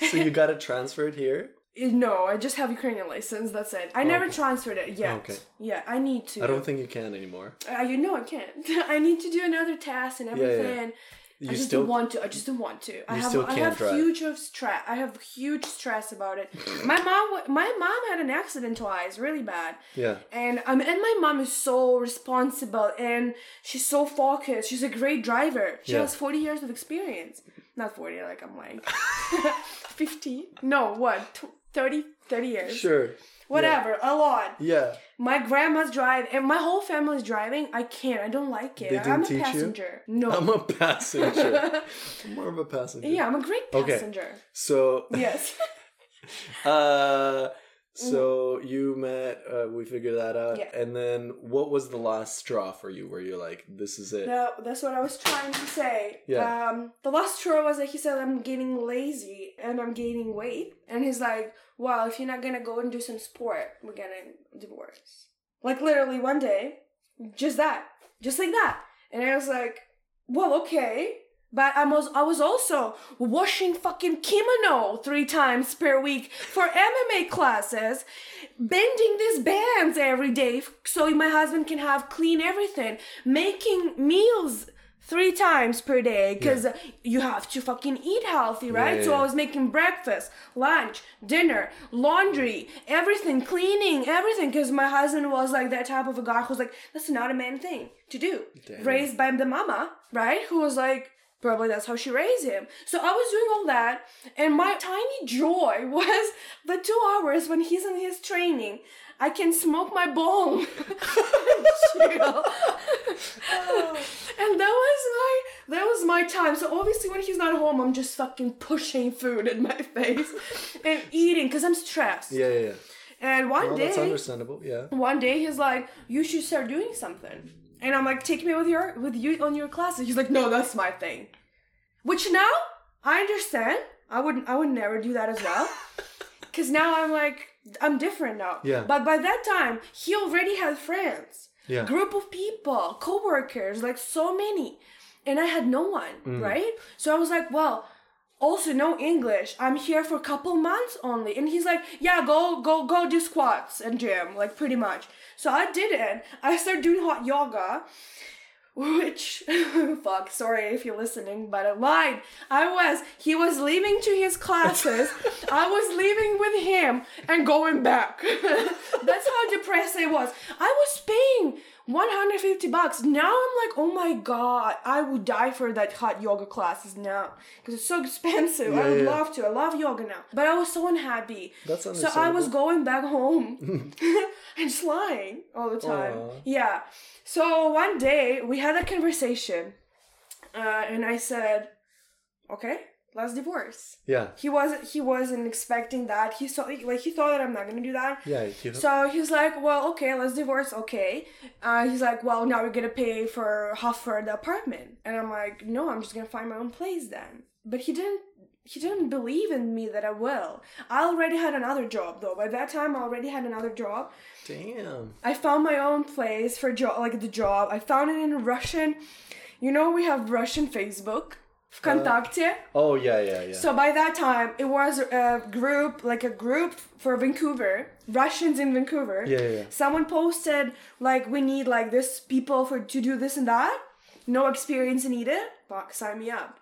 so you got it transferred here? no, I just have Ukrainian license. That's it. I never Okay. transferred it yet. Okay. Yeah, I need to. I don't think you can anymore. Uh, you know I can't. I need to do another test and yeah. everything. You I just still don't want to. I just don't want to. I have I have drive. huge of stress. I have huge stress about it. my mom my mom had an accident twice, really bad. yeah. And um and my mom is so responsible and she's so focused. She's a great driver. She Yeah. has 40 years of experience. Not 40 like I'm like 50. No, what? Tw- 30 30 years. Sure. Whatever, a lot. Yeah. My grandma's driving, and my whole family's driving. I can't. I don't like it. They didn't I'm a teach you? passenger. No. I'm a passenger. I'm more of a passenger. yeah, I'm a great passenger. Okay. passenger. So Yes. uh so you met uh, we figured that out Yeah. and then what was the last straw for you where you're like this is it That, that's what I was trying to say. Yeah. Um, the last straw was that he said I'm getting lazy and I'm gaining weight, and he's like, "Well, if you're not gonna go and do some sport, we're gonna divorce." Like literally one day, just that, just like that, and I was like, "Well, okay." But I was I was also washing fucking kimono three times per week for MMA classes, bending these bands every day so my husband can have clean everything, making meals three times per day because you have to fucking eat healthy, right? yeah, so yeah. I was making breakfast, lunch, dinner, laundry, everything, cleaning, everything because my husband was like that type of a guy who's like, that's not a man thing to do. Damn. Raised by the mama, right? Who was like, Probably that's how she raised him. So I was doing all that, and my tiny joy was the two hours when he's in his training. I can smoke my bong, and that was my that was my time. So obviously, when he's not home, I'm just fucking pushing food in my face and eating because I'm stressed. yeah yeah, yeah. And one well, day, that's understandable yeah one day he's like, "You should start doing something," and I'm like, "Take me with your with you on your classes." He's like, "No, that's my thing," which now I understand. I wouldn't. I would never do that as well, because now I'm like, I'm different now. Yeah. But by that time, he already had friends, yeah group of people, coworkers, like so many, and I had no one, Mm. right? So I was like, well. Also, no English. I'm here for a couple months only, and he's like, "Yeah, go, go, go do squats and gym, like pretty much." So I did it. I started doing hot yoga, which, fuck, sorry if you're listening, but I lied. I was. He was leaving to his classes. I was leaving with him and going back. That's how depressed I was. I was paying 150 bucks. Now I'm like, oh my god, I would die for that hot yoga classes now because it's so expensive. I would yeah. love to. I love yoga now, but I was so unhappy. That's So I was going back home and just lying all the time. Aw. Yeah. So one day we had a conversation, uh, and I said, "Okay, let's divorce." yeah He wasn't. He wasn't expecting that. He saw like he thought that I'm not gonna do that. yeah you- So he's like, well, okay, let's divorce. Okay. Uh, he's like, well, now we're gonna pay for half for the apartment, and I'm like, no, I'm just gonna find my own place then. But he didn't. He didn't believe in me that I will. I already had another job though. By that time, I already had another job. damn I found my own place for job, like the job. I found it in Russian. You know, we have Russian Facebook, Vkontakte. oh yeah yeah yeah So by that time, it was a group, like a group for Vancouver, Russians in Vancouver. Yeah, yeah, yeah. Someone posted like, we need like this people for to do this and that. No experience needed. Fuck, sign me up.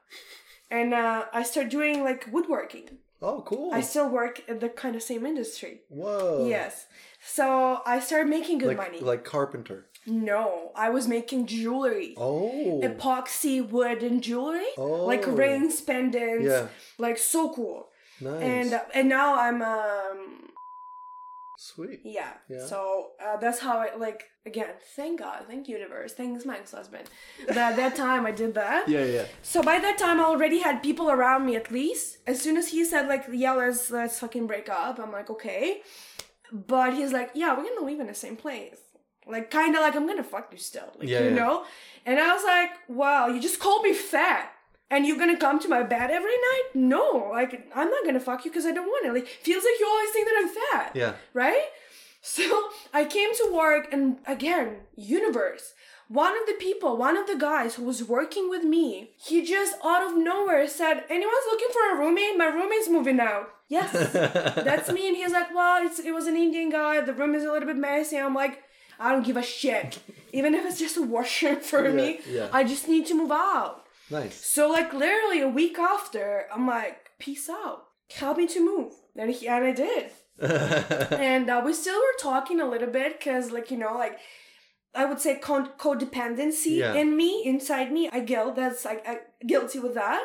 And uh, I started doing like woodworking. oh cool I still work in the kind of same industry. whoa Yes. So I started making good like money. like carpenter no, I was making jewelry. oh Epoxy wooden jewelry, Oh. like rings, pendants, Yeah. like so cool nice and and now I'm um sweet yeah. Yeah. So uh, that's how I like again. Thank God, thank universe, thanks my ex husband. That that time I did that. yeah yeah So by that time I already had people around me at least. As soon as he said like yeah let's let's fucking break up, I'm like okay. But he's like yeah we're gonna live in the same place. Like kind of like I'm gonna fuck you still, like Yeah, you yeah. know. And I was like wow you just called me fat. And you're gonna come to my bed every night? No, like I'm not gonna fuck you because I don't want to. Like feels like you always think that I'm fat yeah right? So I came to work, and again, universe. One of the people, one of the guys who was working with me, he just out of nowhere said, Anyone's looking for a roommate? My roommate's moving out. Yes, that's me. And he's like, Well, it's, it was an Indian guy. The room is a little bit messy. I'm like, I don't give a shit. Even if it's just a washroom for Yeah, me, yeah. I just need to move out. Nice. So like literally a week after, I'm like, peace out. Help me to move. And he and I did. and uh, we still were talking a little bit because like you know like i would say con- codependency Yeah. in me inside me i guilt that's like I, guilty with that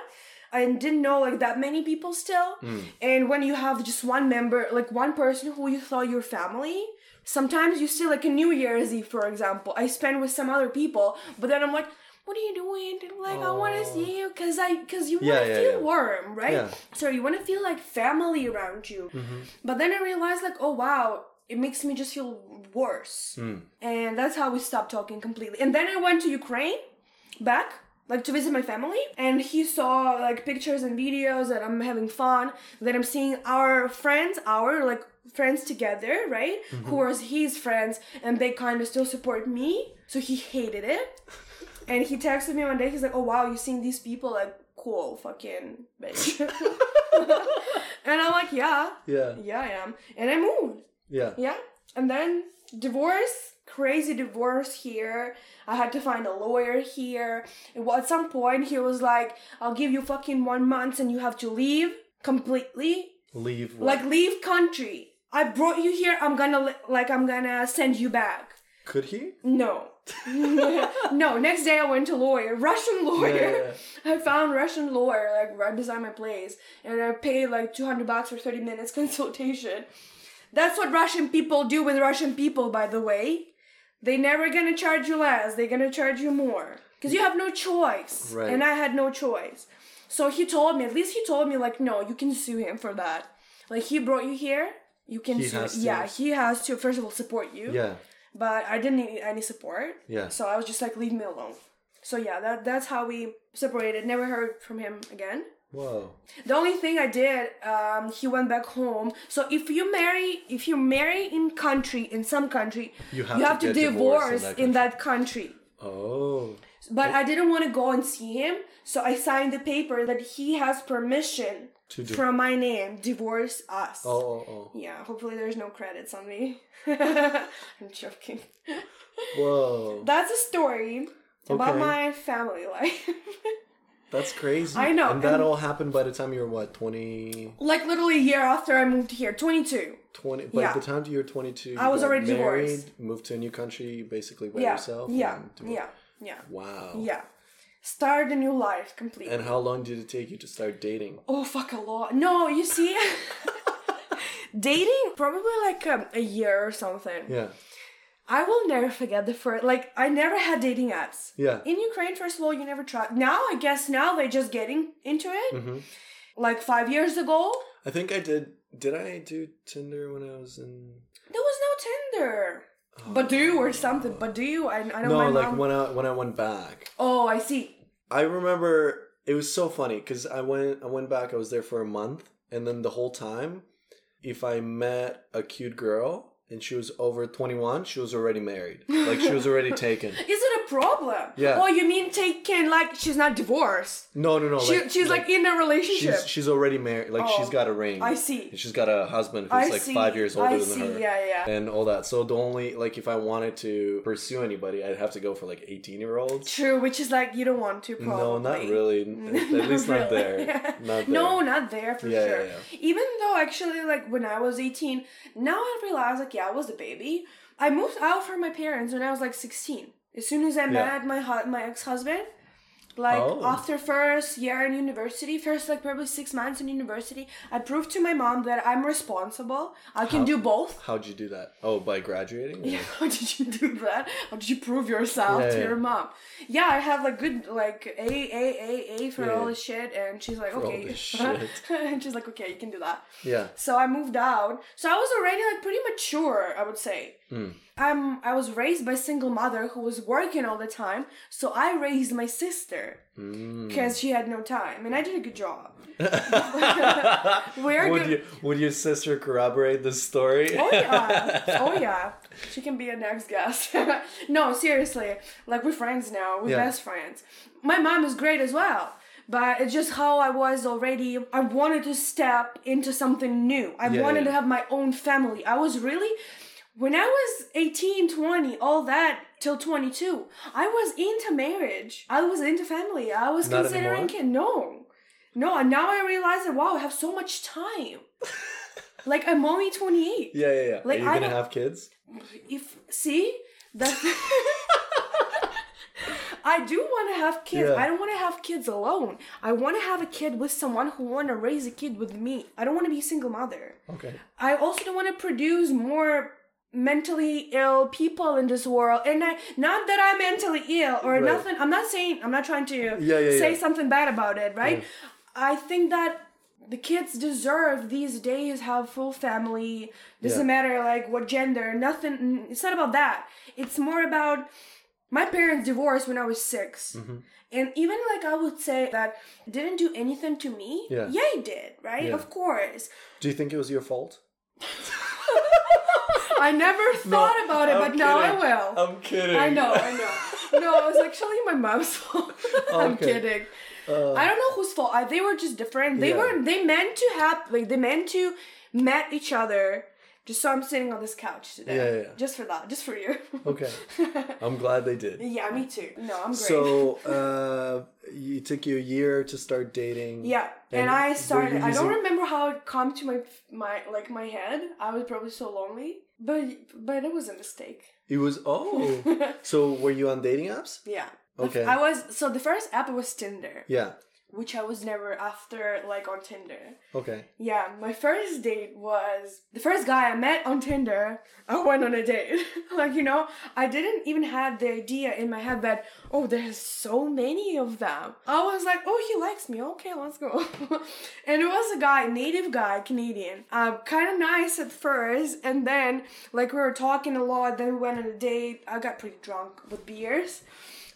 i didn't know like that many people still Mm. and when you have just one member like one person who you thought your family sometimes you see like a new year's eve for example i spend with some other people but then i'm like what are you doing like i want to Oh. see you because i because you Yeah, want to yeah, feel yeah. warm right so you want to feel like family around you Mhm. but then I realized, like, oh wow, it makes me just feel worse. Mm. And that's how we stopped talking completely. And then I went to Ukraine back, like to visit my family. And he saw like pictures and videos that I'm having fun, that I'm seeing our friends, our like friends together, right? Who mm-hmm. was his friends, and they kind of still support me. So he hated it. And he texted me one day, he's like, oh wow, you seeing these people like cool fucking bitch. and I'm like, yeah, Yeah. yeah, I am. And I moved. Yeah. Yeah. And then divorce, crazy divorce here. I had to find a lawyer here. At some point, he was like, I'll give you fucking one month and you have to leave completely. Leave. what? Like, leave country. I brought you here. I'm gonna, like, I'm gonna send you back. Could he? No. no, next day I went to lawyer, Russian lawyer. I found Russian lawyer like right beside my place, and I paid like two hundred bucks for thirty minutes consultation. That's what Russian people do with Russian people, by the way. They never gonna charge you less. They're gonna charge you more because you have no choice, Right. and I had no choice. So he told me, at least he told me, like, no, you can sue him for that. Like he brought you here, you can He to. Yeah, he has to first of all support you Yeah. but I didn't need any support. Yeah. So I was just like, leave me alone. So yeah, that that's how we separated. Never heard from him again. Whoa. The only thing I did, um, he went back home. So if you marry, if you marry in country in some country, You have to to, get divorce in in that, country. Oh. But I didn't want to go and see him, so I signed the paper that he has permission To do. from my name, divorce us. Oh. Oh. Oh. Yeah, hopefully there's no credits on me. I'm joking. Whoa. That's a story about my family life. That's crazy. I know, And that and- all happened by the time you were what, 20, like literally a year after I moved here, 22. 20 by Yeah. the time you were 22, you I was already married, divorced. moved to a new country basically by Yeah, yourself. yeah, yeah, yeah, Wow. yeah. Start a new life completely. And how long did it take you to start dating? oh fuck a lot. No, you see, dating probably like um, a year or something. Yeah. I will never forget the first. Like I never had dating apps. Yeah. In Ukraine, first of all, you never try. Now I guess now they're just getting into it. hmm Like five years ago, I think I did. Did I do Tinder when I was in? there was no Tinder. Badoo or something. Badoo. I, I know No, my like mom. when I when I went back. Oh, I see. I remember it was so funny because I went I went back. I was there for a month, and then the whole time, if I met a cute girl and she was over twenty one, she was already married. Like she was already taken. Is it a problem? Yeah. Oh, you mean taken like she's not divorced? No, no, no. She, like, she's like, in a relationship. she's she's already married. Like Oh, she's got a ring. I see. And she's got a husband who's I like see. five years older I than see. her. Yeah, yeah. And all that. So the only like if I wanted to pursue anybody, I'd have to go for like eighteen year olds. True, which is like you don't want to. Probably. No, not really. At least not really. there. Not there. No, not there for Yeah, sure. yeah, Even though actually, like when I was eighteen, now I realize like yeah, I was a baby. I moved out from my parents when I was like sixteen. As soon as I met my hu- my ex husband, like Oh. after first year in university, first like probably six months in university, I proved to my mom that I'm responsible. I can How- do both. How'd you do that? Oh, by graduating? Yeah, how did you do that? How did you prove yourself Yeah, to yeah. your mom? Yeah, I have like good like A A A A for Yeah, all yeah. this shit, and she's like, For okay, and she's like, okay, you can do that. Yeah. So I moved out. So I was already like pretty mature, I would say. Mm. Um, I was raised by a single mother who was working all the time, so I raised my sister Mm. because she had no time, and I did a good job. Would good- you would your sister corroborate this story? Oh yeah. Oh yeah. She can be a next guest. no, seriously. Like we're friends now. We're Yeah. best friends. My mom is great as well. But it's just how I was already. I wanted to step into something new. I Yeah, wanted yeah. to have my own family. I was really when I was 18, 20, all that till 22, I was into marriage. I was into family. I was Not considering kid. No. No, and now I realize that wow, I have so much time. like I'm only 28. Yeah, yeah, yeah. Like, Are you I gonna have kids? If see, that's I do want to have kids. Yeah. I don't want to have kids alone. I want to have a kid with someone who want to raise a kid with me. I don't want to be a single mother. Okay. I also don't want to produce more mentally ill people in this world. And I not that I'm mentally ill or Right. nothing. I'm not saying I'm not trying to Yeah, yeah, say yeah. something bad about it, right? I think that the kids deserve these days have full family. Doesn't matter like what gender, nothing it's not about that. It's more about my parents divorced when I was 6 Mm-hmm. And even like I would say that didn't do anything to me. Yeah. Yeah, it did, right? Of course. Do you think it was your fault? I never thought about it, I'm but now I will. I'm kidding. I know, I know. No, it was actually my mom's fault. I'm Okay. kidding. Uh, I don't know whose fault. I, they were just different. They Yeah. were they meant to have like they meant to met each other. Just so I'm sitting on this couch today. Yeah, yeah, yeah. Just for that, just for you. okay. I'm glad they did. yeah, me too. No, I'm great. So, uh, it took you a year to start dating. yeah, and, And I started. you I don't remember how it come to my my like my head. I was probably so lonely, but but it was a mistake. It was oh. so were you on dating apps? Yeah. Okay. I was so the first app was Tinder, Yeah. Which I was never after like on Tinder. Okay. Yeah, my first date was the first guy I met on Tinder. I went on a date. like, you know, I didn't even have the idea in my head that, oh, there's so many of them. I was like, oh, he likes me. Okay, let's go. and it was a guy, native guy, Canadian. Uh, kind of nice at first. And then, like, we were talking a lot. Then we went on a date. I got pretty drunk with beers.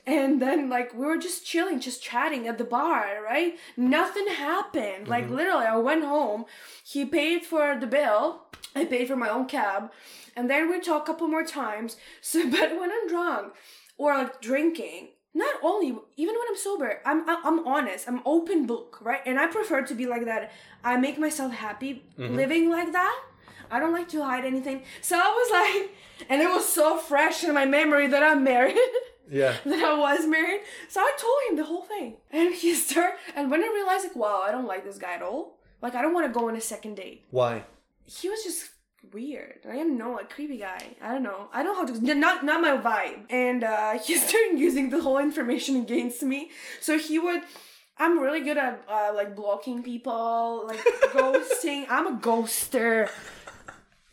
And then, like, we were just chilling, just chatting at the bar, right? Nothing happened. Like, mm-hmm. literally, I went home. He paid for the bill. I paid for my own cab. And then we talked a couple more times. So, but when I'm drunk or like drinking, not only, even when I'm sober, I'm, I'm, I'm honest. I'm open book, right? And I prefer to be like that. I make myself happy mm-hmm. living like that. I don't like to hide anything. So I was like, and it was so fresh in my memory that I'm married. Yeah. that I was married. So I told him the whole thing. And he started, and when I realized, like, wow, I don't like this guy at all. Like, I don't want to go on a second date. Why? He was just weird. I don't know, like, creepy guy. I don't know. I don't know how to, not, not my vibe. And uh, he started using the whole information against me. So he would, I'm really good at, uh, like, blocking people, like, ghosting. I'm a ghoster.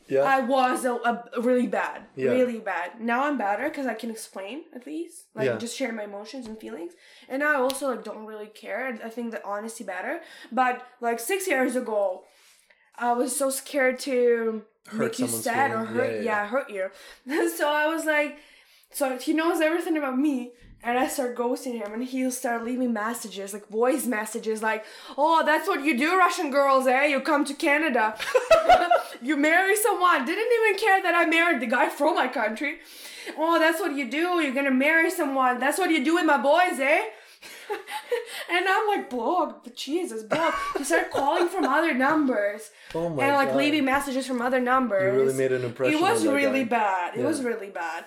Yeah. I was a, a really bad, Yeah. really bad. Now I'm better because I can explain at least, like Yeah. just share my emotions and feelings. And I also like don't really care. I think that honesty better. But like six years ago, I was so scared to Hurt make you sad or feelings. hurt, Yeah, yeah, yeah, hurt you. so I was like, so he knows everything about me. And I start ghosting him, and he'll start leaving messages, like voice messages, like, "Oh, that's what you do, Russian girls, eh? You come to Canada, you marry someone. Didn't even care that I married the guy from my country. Oh, that's what you do. You're gonna marry someone. That's what you do with my boys, eh?" and I'm like, "Block, Jesus, block." He started calling from other numbers Oh my and like God. leaving messages from other numbers. You really made an impression It was really guy. bad. It Yeah. was really bad.